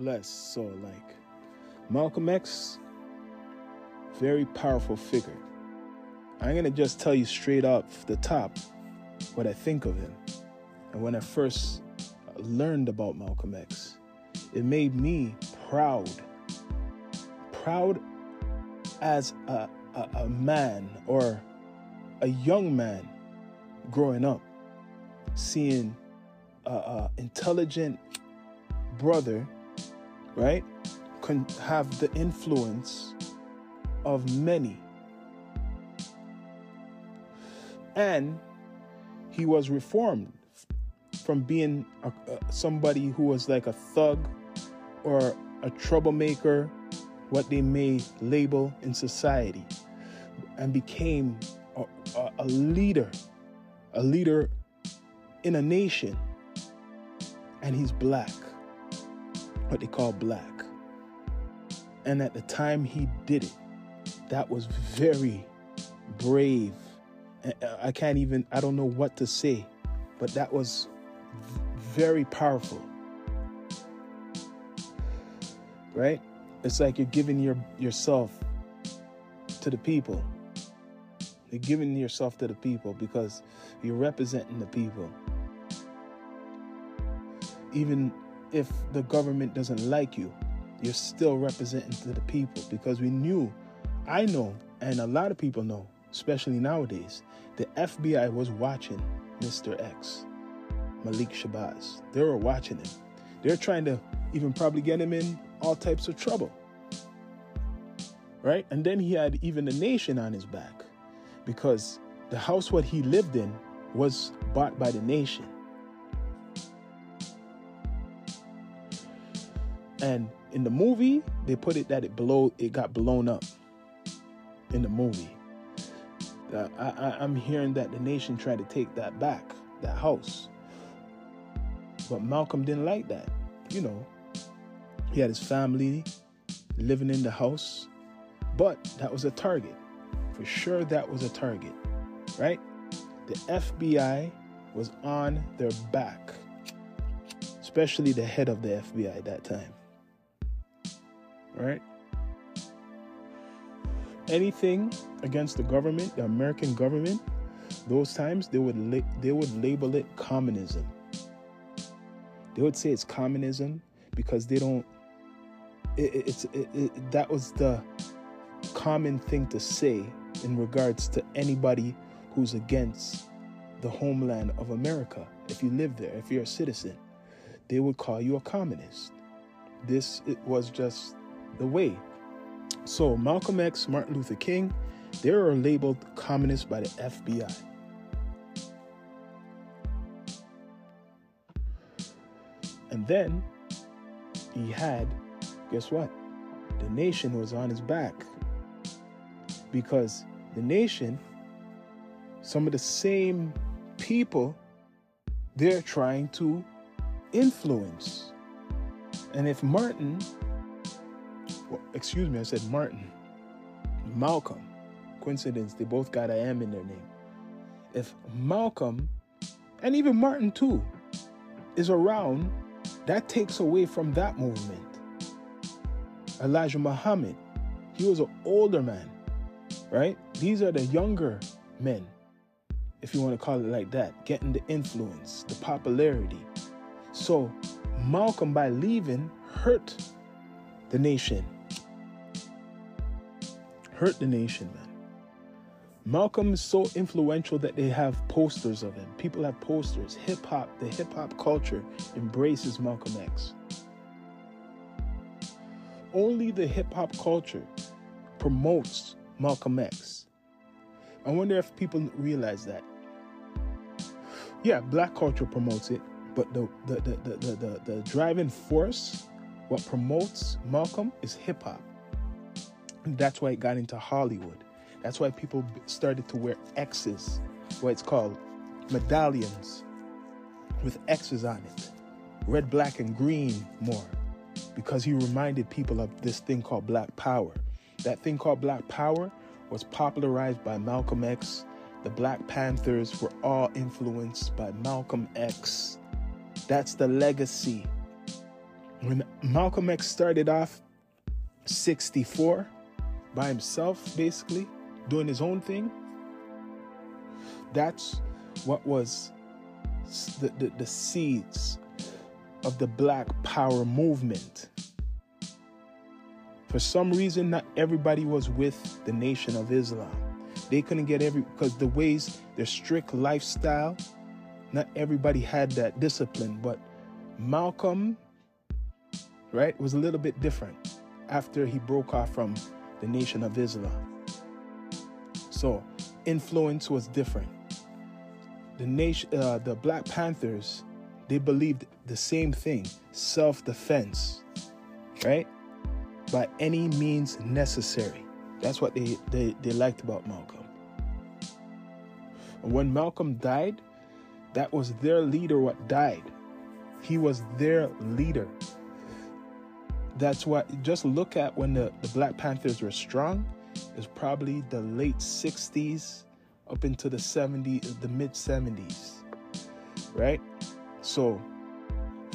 bless. So, like, Malcolm X, very powerful figure. I'm gonna just tell you straight off the top what I think of him. And when I first learned about Malcolm X, it made me proud. Proud as a, a, a man or a young man growing up, seeing an intelligent brother, right, can have the influence of many. And he was reformed from being a, a, somebody who was like a thug or a troublemaker, what they may label in society, and became a, a, a leader, a leader in a nation. And he's black, what they call black. And at the time he did it, that was very brave. I can't even, I don't know what to say, but that was very powerful. Right? It's like you're giving your yourself to the people. You're giving yourself to the people because you're representing the people. Even if the government doesn't like you, you're still representing to the people because we knew, I know, and a lot of people know, especially nowadays, the FBI was watching Mr. X. Malik Shabazz. They were watching him. They're trying to even probably get him in all types of trouble. Right? And then he had even the nation on his back because the house what he lived in was bought by the nation. And in the movie, they put it that it blow it got blown up in the movie. Uh, I, I'm hearing that the nation tried to take that back, that house. But Malcolm didn't like that. You know, he had his family living in the house, but that was a target. For sure, that was a target, right? The FBI was on their back, especially the head of the FBI at that time, right? Anything against the government, the American government, those times they would la- they would label it communism they would say it's communism because they don't. It, it's it, it, that was the common thing to say in regards to anybody who's against the homeland of America. If you live there, if you're a citizen, they would call you a communist. This it was just the way. So Malcolm X, Martin Luther King, they were labeled communists by the FBI. And then he had, guess what? The nation was on his back. Because the nation, some of the same people, they're trying to influence. And if Martin, well, excuse me, I said Martin, Malcolm, coincidence, they both got I a M in their name. If Malcolm, and even Martin too, is around that takes away from that movement. Elijah Muhammad, he was an older man, right? These are the younger men, if you want to call it like that, getting the influence, the popularity. So Malcolm, by leaving, hurt the nation. Hurt the nation, man. Malcolm is so influential that they have posters of him. People have posters. Hip hop, the hip hop culture embraces Malcolm X. Only the hip hop culture promotes Malcolm X. I wonder if people realize that. Yeah, black culture promotes it, but the the the the, the, the, driving force, what promotes Malcolm is hip hop. That's why it got into Hollywood. That's why people started to wear X's, what it's called medallions with X's on it. Red, black, and green more. Because he reminded people of this thing called Black Power. That thing called Black Power was popularized by Malcolm X. The Black Panthers were all influenced by Malcolm X. That's the legacy. when Malcolm X started off 64 by himself, basically, doing his own thing, that's what was the, the, the seeds of the Black Power movement. For some reason, not everybody was with the Nation of Islam. They couldn't get every because the ways their strict lifestyle, not everybody had that discipline. But Malcolm, right, was a little bit different after he broke off from the Nation of Islam. So influence was different. The nation, uh, the Black Panthers, they believed the same thing: self-defense, right? By any means necessary. That's what they, they, they liked about Malcolm. When Malcolm died, that was their leader what died. He was their leader. That's what, just look at when the, the Black Panthers were strong, is probably the late 60s up into the 70s, the mid 70s, right? So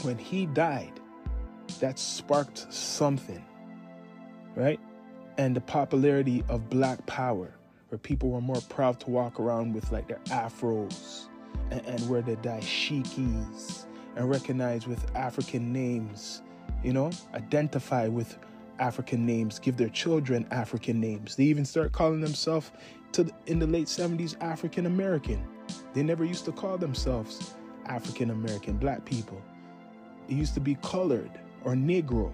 when he died, that sparked something, right? And the popularity of Black Power where people were more proud to walk around with like their afros and, and wear their dashikis and recognize with African names, you know, identify with African names, give their children African names. They even start calling themselves the, in the late 70s African American. They never used to call themselves African American black people. It used to be colored or negro.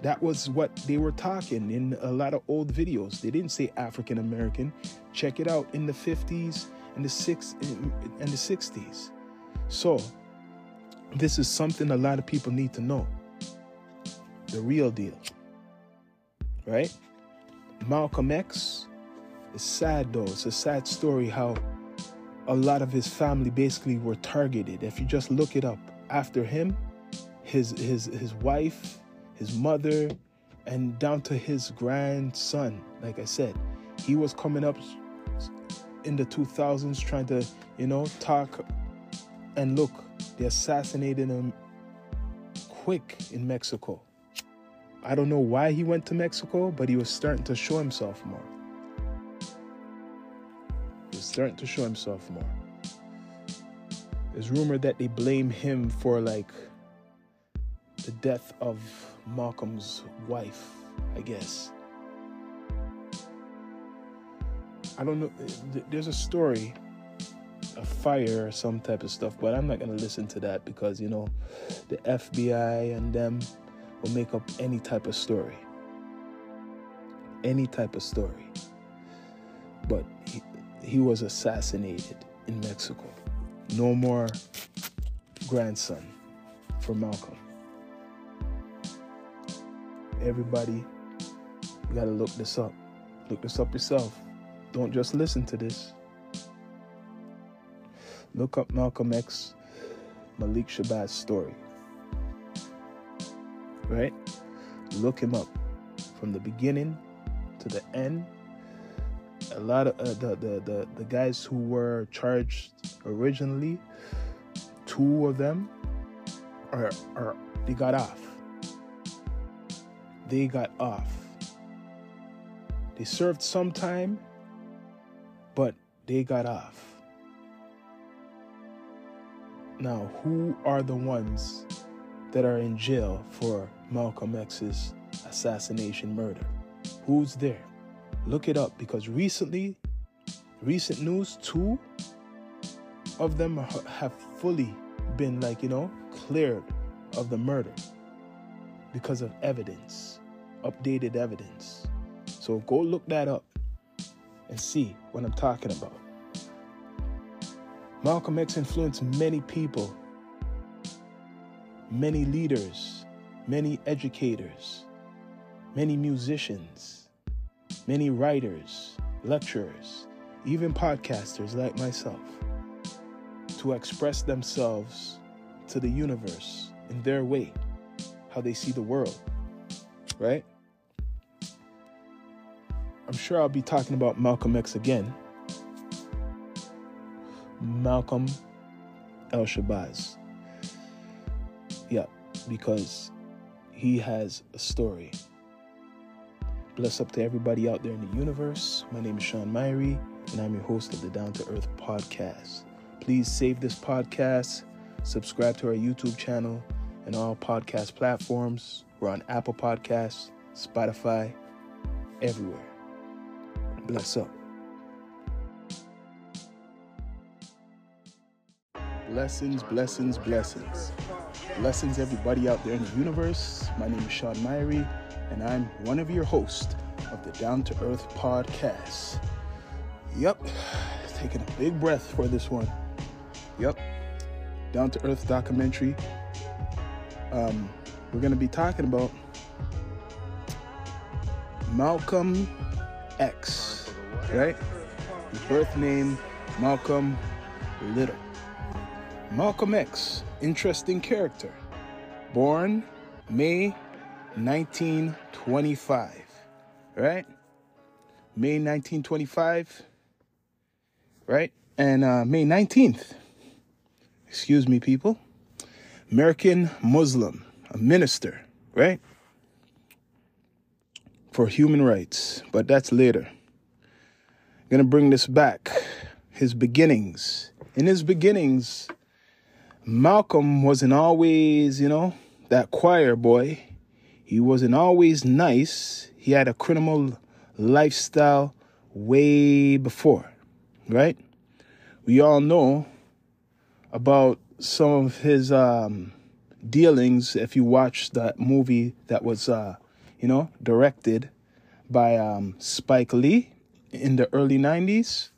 That was what they were talking in a lot of old videos. They didn't say African American. Check it out in the 50s and the six and the 60s. So, this is something a lot of people need to know. The real deal. Right? Malcolm X is sad though. It's a sad story how a lot of his family basically were targeted. If you just look it up, after him, his his his wife his mother, and down to his grandson. Like I said, he was coming up in the 2000s trying to, you know, talk and look. They assassinated him quick in Mexico. I don't know why he went to Mexico, but he was starting to show himself more. He was starting to show himself more. There's rumor that they blame him for like the death of Malcolm's wife, I guess. I don't know. There's a story, a fire or some type of stuff, but I'm not going to listen to that because, you know, the FBI and them will make up any type of story. Any type of story. But he, he was assassinated in Mexico. No more grandson for Malcolm everybody, you gotta look this up. Look this up yourself. Don't just listen to this. Look up Malcolm X, Malik Shabazz story. Right? Look him up from the beginning to the end. A lot of uh, the, the, the the guys who were charged originally, two of them are are they got off they got off. They served some time, but they got off. Now, who are the ones that are in jail for Malcolm X's assassination murder? Who's there? Look it up because recently, recent news, two of them have fully been, like, you know, cleared of the murder because of evidence updated evidence. So go look that up and see what I'm talking about. Malcolm X influenced many people, many leaders, many educators, many musicians, many writers, lecturers, even podcasters like myself to express themselves to the universe in their way, how they see the world right? I'm sure I'll be talking about Malcolm X again. Malcolm El Shabazz. Yeah, because he has a story. Bless up to everybody out there in the universe. My name is Sean Myrie, and I'm your host of the Down to Earth podcast. Please save this podcast, subscribe to our YouTube channel, and all podcast platforms. We're on Apple Podcasts, Spotify, everywhere. Bless up. Blessings, blessings, blessings. Blessings, everybody out there in the universe. My name is Sean Myrie, and I'm one of your hosts of the Down to Earth podcast. Yep, taking a big breath for this one. Yep, Down to Earth documentary. Um, we're going to be talking about Malcolm X, right? His birth name, Malcolm Little. Malcolm X, interesting character. Born May 1925, right? May 1925, right? And uh, May 19th, excuse me, people, American Muslim, a minister, right? For human rights, but that's later. I'm gonna bring this back. His beginnings. In his beginnings, Malcolm wasn't always, you know, that choir boy. He wasn't always nice. He had a criminal lifestyle way before, right? We all know about some of his um, dealings if you watch that movie that was, uh, you know, directed by um, Spike Lee in the early 90s.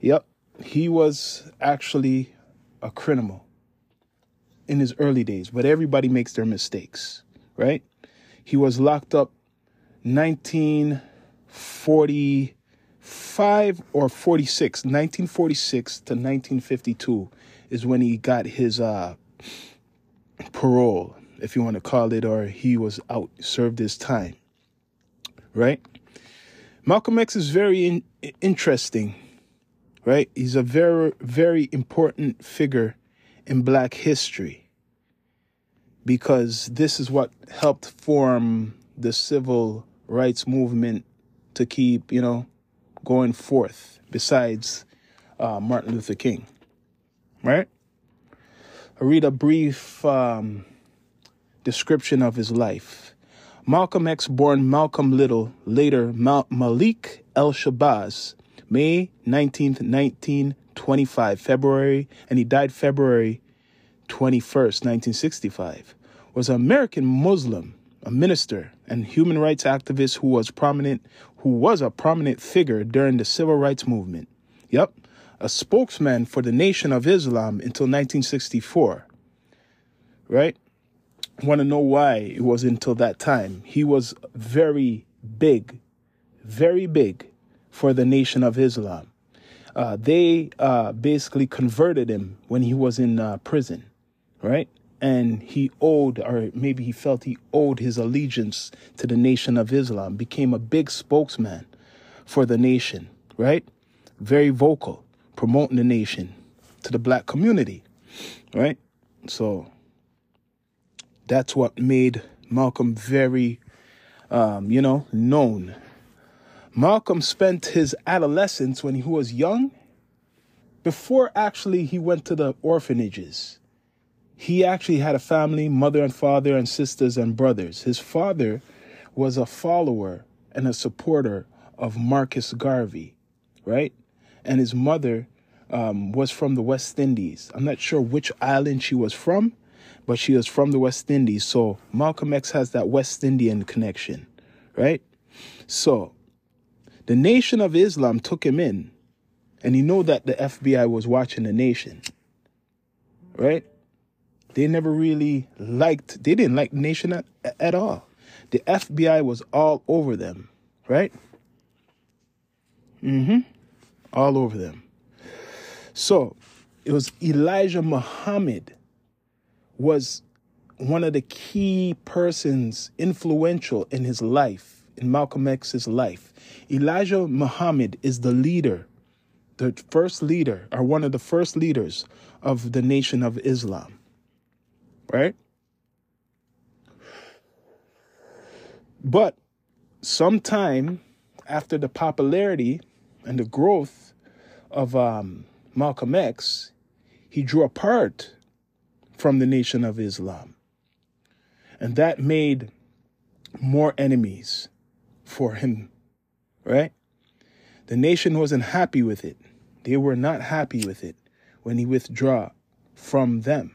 Yep, he was actually a criminal in his early days, but everybody makes their mistakes, right? He was locked up 1945 or 46, 1946 to 1952 is when he got his uh, parole, if you want to call it, or he was out, served his time, right? Malcolm X is very in- interesting, right? He's a very, very important figure in black history because this is what helped form the civil rights movement to keep, you know, going forth besides uh, Martin Luther King. Right? I read a brief um, description of his life. Malcolm X, born Malcolm Little, later Mal- Malik El Shabazz, May 19th, 19 25 February, and he died February 21st, 1965, was an American Muslim, a minister and human rights activist who was prominent who was a prominent figure during the civil rights movement. Yep, a spokesman for the Nation of Islam until 1964. Right? Want to know why it was until that time? He was very big, very big for the Nation of Islam uh, they uh, basically converted him when he was in uh, prison, right? And he owed, or maybe he felt he owed his allegiance to the Nation of Islam, became a big spokesman for the nation, right? Very vocal, promoting the nation to the black community, right? So that's what made Malcolm very, um, you know, known Malcolm spent his adolescence when he was young, before actually he went to the orphanages. He actually had a family, mother and father, and sisters and brothers. His father was a follower and a supporter of Marcus Garvey, right? And his mother um, was from the West Indies. I'm not sure which island she was from, but she was from the West Indies. So Malcolm X has that West Indian connection, right? So the Nation of Islam took him in, and he know that the FBI was watching the nation. Right? They never really liked, they didn't like the nation at, at all. The FBI was all over them, right? Mm-hmm. All over them. So it was Elijah Muhammad was one of the key persons influential in his life, in Malcolm X's life. Elijah Muhammad is the leader, the first leader, or one of the first leaders of the Nation of Islam. Right? But sometime after the popularity and the growth of um, Malcolm X, he drew apart from the Nation of Islam. And that made more enemies for him, right? The nation wasn't happy with it. They were not happy with it when he withdrew from them.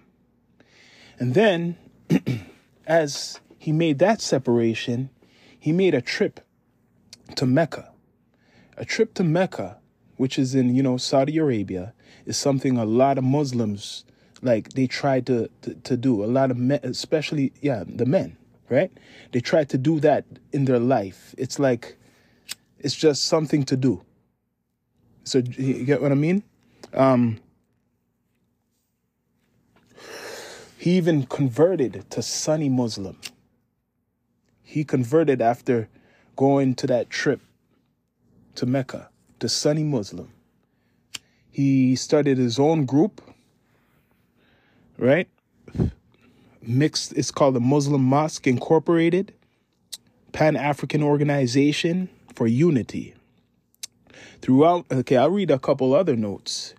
And then, as he made that separation, he made a trip to Mecca. A trip to Mecca, which is in, you know, Saudi Arabia, is something a lot of Muslims like they tried to, to, to do. A lot of men, especially, yeah, the men, right? They try to do that in their life. It's like, it's just something to do. So you get what I mean? Um, he even converted to Sunni Muslim. He converted after going to that trip to Mecca to Sunni Muslim. He started his own group, right? Mixed, it's called the Muslim Mosque Incorporated, Pan African Organization for Unity. Throughout, okay, I'll read a couple other notes.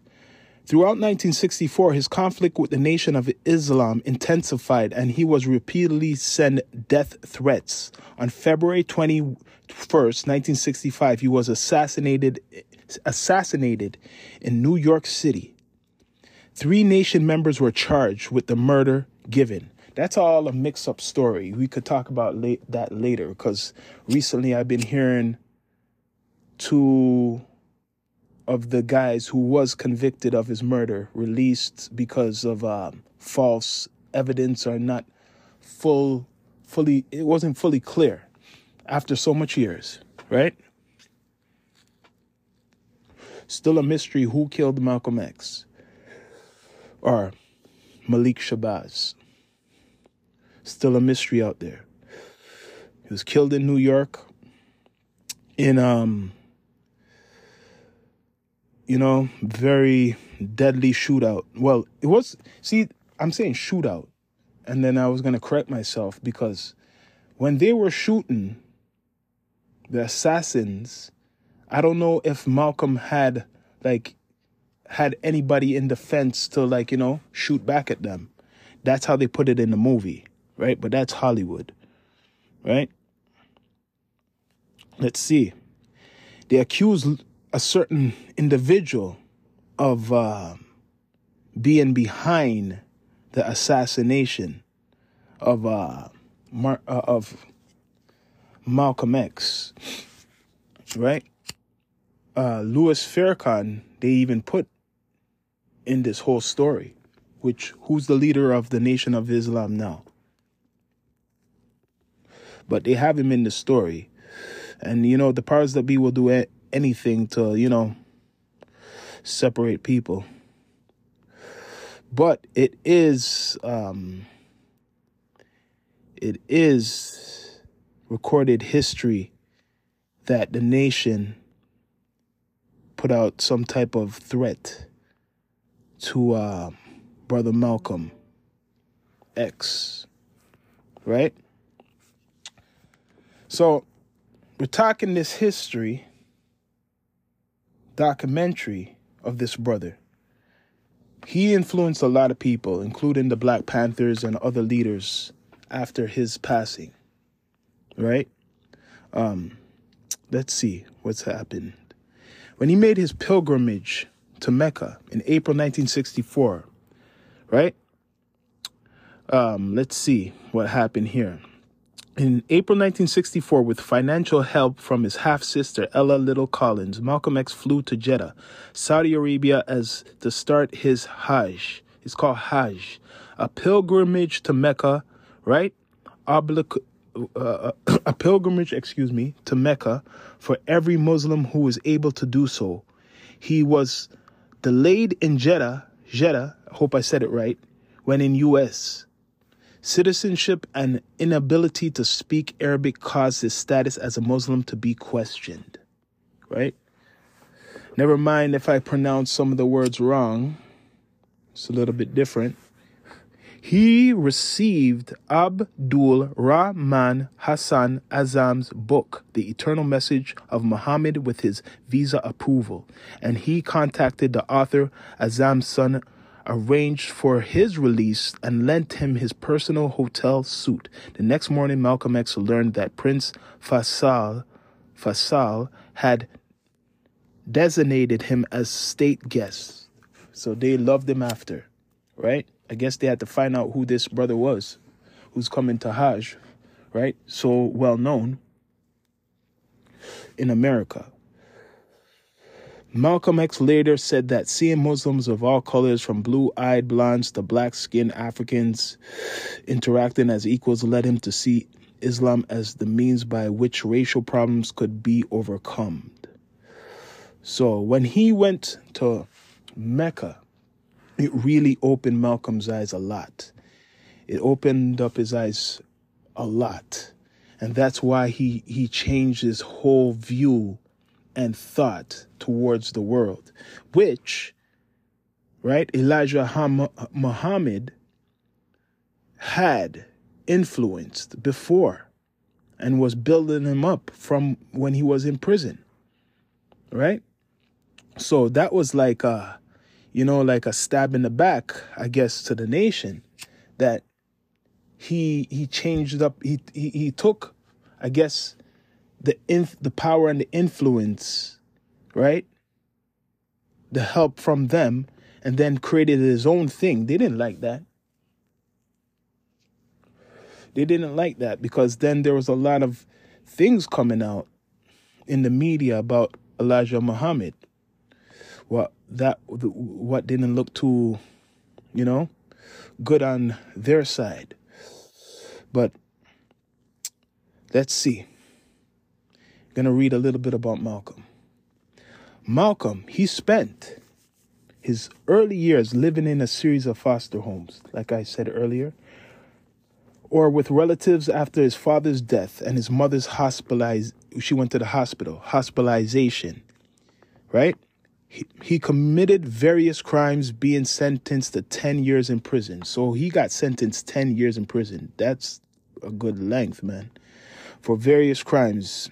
Throughout 1964, his conflict with the Nation of Islam intensified and he was repeatedly sent death threats. On February 21st, 1965, he was assassinated assassinated in New York City. Three nation members were charged with the murder given. That's all a mix up story. We could talk about that later because recently I've been hearing two of the guys who was convicted of his murder released because of um, false evidence or not full fully it wasn't fully clear after so much years right still a mystery who killed malcolm x or malik shabazz still a mystery out there he was killed in new york in um you know, very deadly shootout. Well, it was, see, I'm saying shootout. And then I was to correct myself because when they were shooting the assassins, I don't know if Malcolm had, like, had anybody in defense to, like, you know, shoot back at them. That's how they put it in the movie, right? But that's Hollywood, right? Let's see. They accused a certain individual of uh, being behind the assassination of uh, Mar- uh, of Malcolm X, right? Uh, Louis Farrakhan, they even put in this whole story, which who's the leader of the Nation of Islam now? But they have him in the story, and you know the powers that be will do anything to, you know, separate people. But it is um it is recorded history that the nation put out some type of threat to uh, brother Malcolm X, right? So we're talking this history documentary of this brother. He influenced a lot of people, including the Black Panthers and other leaders after his passing. Right? Um, let's see what's happened. When he made his pilgrimage to Mecca in April 1964, right? Um, let's see what happened here. In April 1964, with financial help from his half sister Ella Little Collins, Malcolm X flew to Jeddah, Saudi Arabia, as to start his Hajj. It's called Hajj, a pilgrimage to Mecca, right? Oblig- uh, a pilgrimage, excuse me, to Mecca for every Muslim who was able to do so. He was delayed in Jeddah, Jeddah, I hope I said it right, when in U.S. Citizenship and inability to speak Arabic caused his status as a Muslim to be questioned. Right? Never mind if I pronounce some of the words wrong, it's a little bit different. he received Abdul Rahman Hassan Azzam's book, The Eternal Message of Muhammad, with his visa approval, and he contacted the author Azzam's son, arranged for his release, and lent him his personal hotel suite. The next morning, Malcolm X learned that Prince Faisal, Faisal had designated him as state guest. So they loved him after, right? I guess they had to find out who this brother was who's coming to Hajj, right? So well known in America. Malcolm X later said that seeing Muslims of all colors, from blue eyed blondes to black skinned Africans, interacting as equals led him to see Islam as the means by which racial problems could be overcome. So when he went to Mecca, it really opened Malcolm's eyes a lot. It opened up his eyes a lot. And that's why he, he changed his whole view and thought towards the world, which, right, Elijah Ham- Muhammad had influenced before and was building him up from when he was in prison, right? So that was like a, you know, like a stab in the back, I guess, to the nation that he he changed up he he, he took I guess the inf- the power and the influence, right? The help from them and then created his own thing. They didn't like that. They didn't like that because then there was a lot of things coming out in the media about Elijah Muhammad what that what didn't look too, you know, good on their side. But let's see. Going to read a little bit about Malcolm. Malcolm, he spent his early years living in a series of foster homes, like I said earlier, or with relatives after his father's death and his mother's hospitalized. She went to the hospital, hospitalization, right? He, committed various crimes, being sentenced to 10 years in prison. So he got sentenced 10 years in prison. That's a good length, man, for various crimes.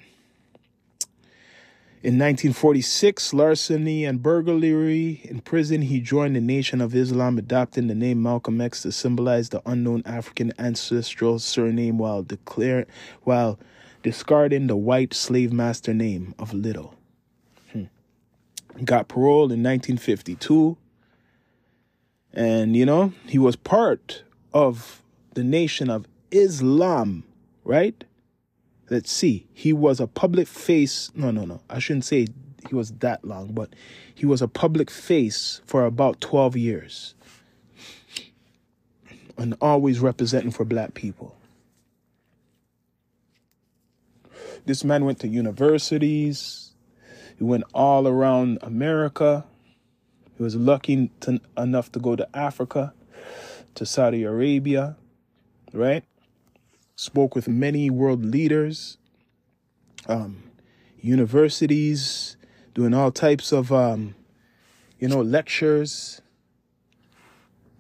In 1946, larceny and burglary. In prison, he joined the Nation of Islam, adopting the name Malcolm X to symbolize the unknown African ancestral surname while declare while discarding the white slave master name of Little hmm. got paroled in 1952. And, you know, he was part of the nation of Islam, right? Let's see. He was a public face. No, no, no. I shouldn't say he was that long, but he was a public face for about 12 years. And always representing for black people. This man went to universities, he went all around America. He was lucky to, enough to go to Africa, to Saudi Arabia, right? Spoke with many world leaders, um, universities, doing all types of, um, you know, lectures.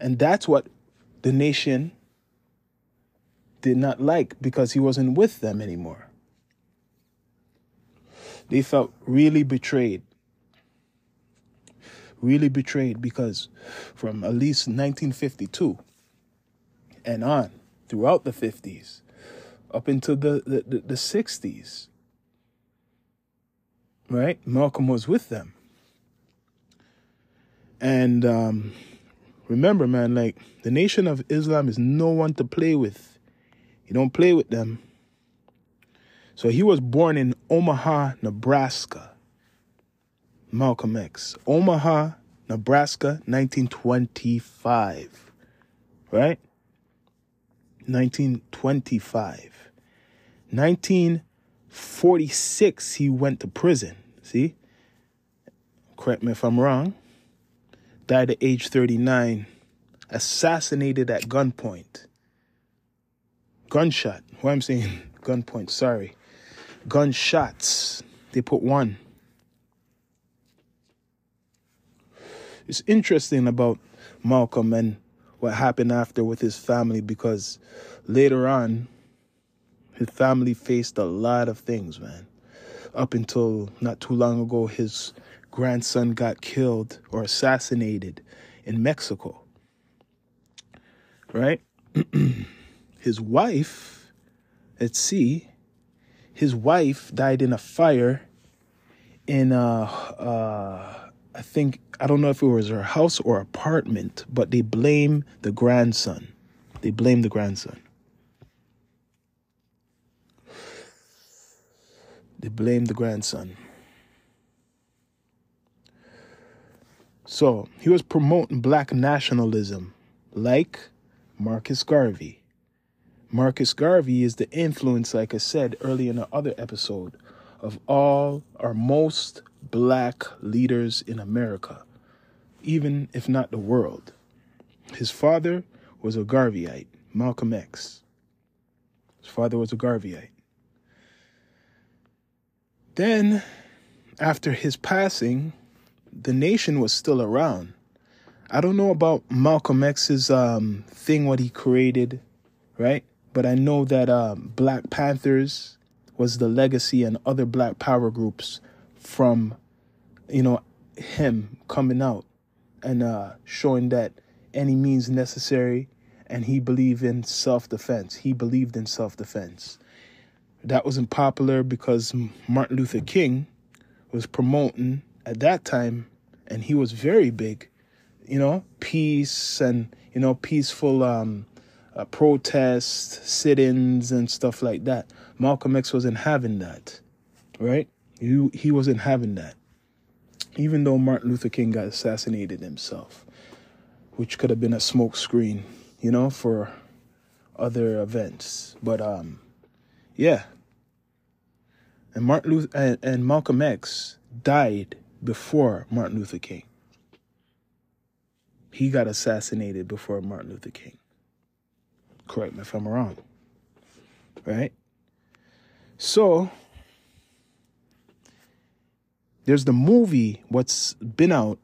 And that's what the nation did not like because he wasn't with them anymore. They felt really betrayed. Really betrayed because from at least 1952 and on throughout the 50s, up into the, the, the, the 60s, right? Malcolm was with them. And um, remember, man, like the Nation of Islam is no one to play with. You don't play with them. So he was born in Omaha, Nebraska. Malcolm X. Omaha, Nebraska, 1925. Right? 1925. 1946, he went to prison. See? Correct me if I'm wrong. Died at age 39. Assassinated at gunpoint. Gunshot. What I'm saying, gunpoint, sorry gunshots. They put one. It's interesting about Malcolm and what happened after with his family because later on, his family faced a lot of things, man. Up until not too long ago, his grandson got killed or assassinated in Mexico. Right? his wife, let's see, his wife died in a fire in uh uh I think I don't know if it was her house or apartment, but they blame the grandson. They blame the grandson. They blame the grandson. So he was promoting black nationalism, like Marcus Garvey. Marcus Garvey is the influence, like I said earlier in the other episode, of all our most black leaders in America, even if not the world. His father was a Garveyite, Malcolm X. His father was a Garveyite. Then, after his passing, the nation was still around. I don't know about Malcolm X's um, thing, what he created, right? But I know that um, Black Panthers was the legacy and other Black Power groups from, you know, him coming out and uh, showing that any means necessary, and he believed in self defense. He believed in self defense. That wasn't popular because Martin Luther King was promoting at that time, and he was very big, you know, peace and you know peaceful um, uh, protests, sit-ins, and stuff like that. Malcolm X wasn't having that, right? He wasn't having that. Even though Martin Luther King got assassinated himself, which could have been a smokescreen, you know, for other events. But um, yeah. And Martin Luther and, and Malcolm X died before Martin Luther King. He got assassinated before Martin Luther King. Correct me if I'm wrong. Right? So there's the movie what's been out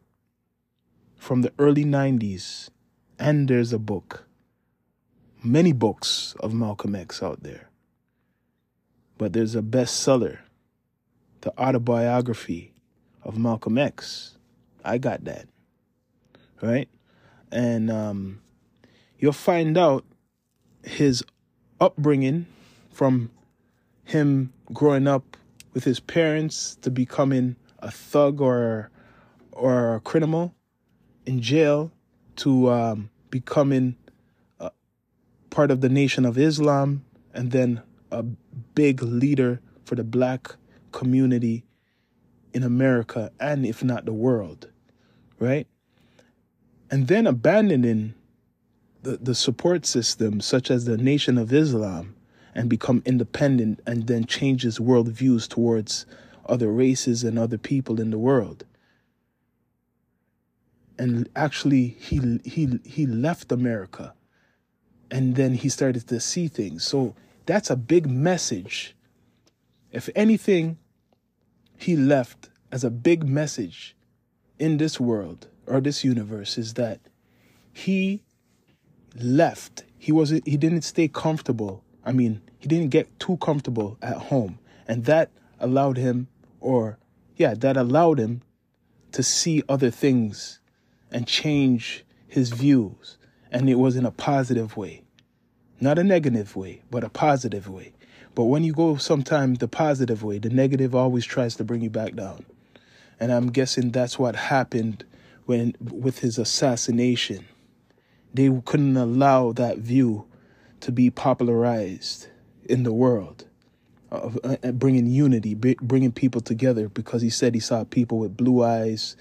from the early 90s and there's a book. Many books of Malcolm X out there. But there's a bestseller the autobiography of Malcolm X. I got that right? And um, you'll find out his upbringing from him growing up with his parents to becoming a thug or or a criminal in jail to um, becoming a part of the Nation of Islam and then a big leader for the black community in America and if not the world, right? And then abandoning the, the support system, such as the Nation of Islam, and become independent and then change his worldviews towards other races and other people in the world. And actually, he, he, he left America and then he started to see things. So that's a big message. If anything, he left as a big message in this world or this universe is that he left. He wasn't he didn't stay comfortable. I mean, he didn't get too comfortable at home. And that allowed him or yeah, that allowed him to see other things and change his views. And it was in a positive way. Not a negative way, but a positive way. But when you go sometimes the positive way, the negative always tries to bring you back down. And I'm guessing that's what happened when with his assassination they couldn't allow that view to be popularized in the world, of uh, uh bringing unity, bringing people together. Because he said he saw people with blue eyes,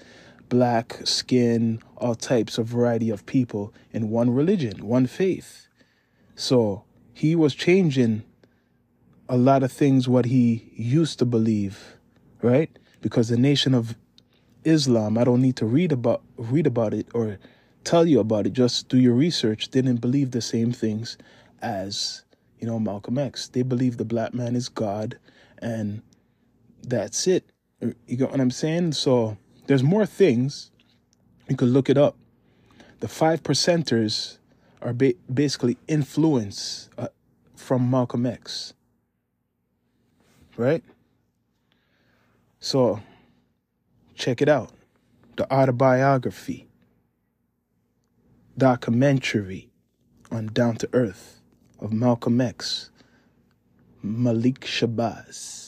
black skin, all types of variety of people in one religion, one faith. So he was changing a lot of things what he used to believe, right? Because the nation of Islam, I don't need to read about read about it or tell you about it. Just do your research. Didn't believe the same things as, you know, Malcolm X. They believe the black man is God and that's it. You get what I'm saying? So there's more things. You could look it up. The five percenters are ba- basically influence uh, from Malcolm X. Right? So check it out. The autobiography, documentary on Down to Earth of Malcolm X, Malik Shabazz.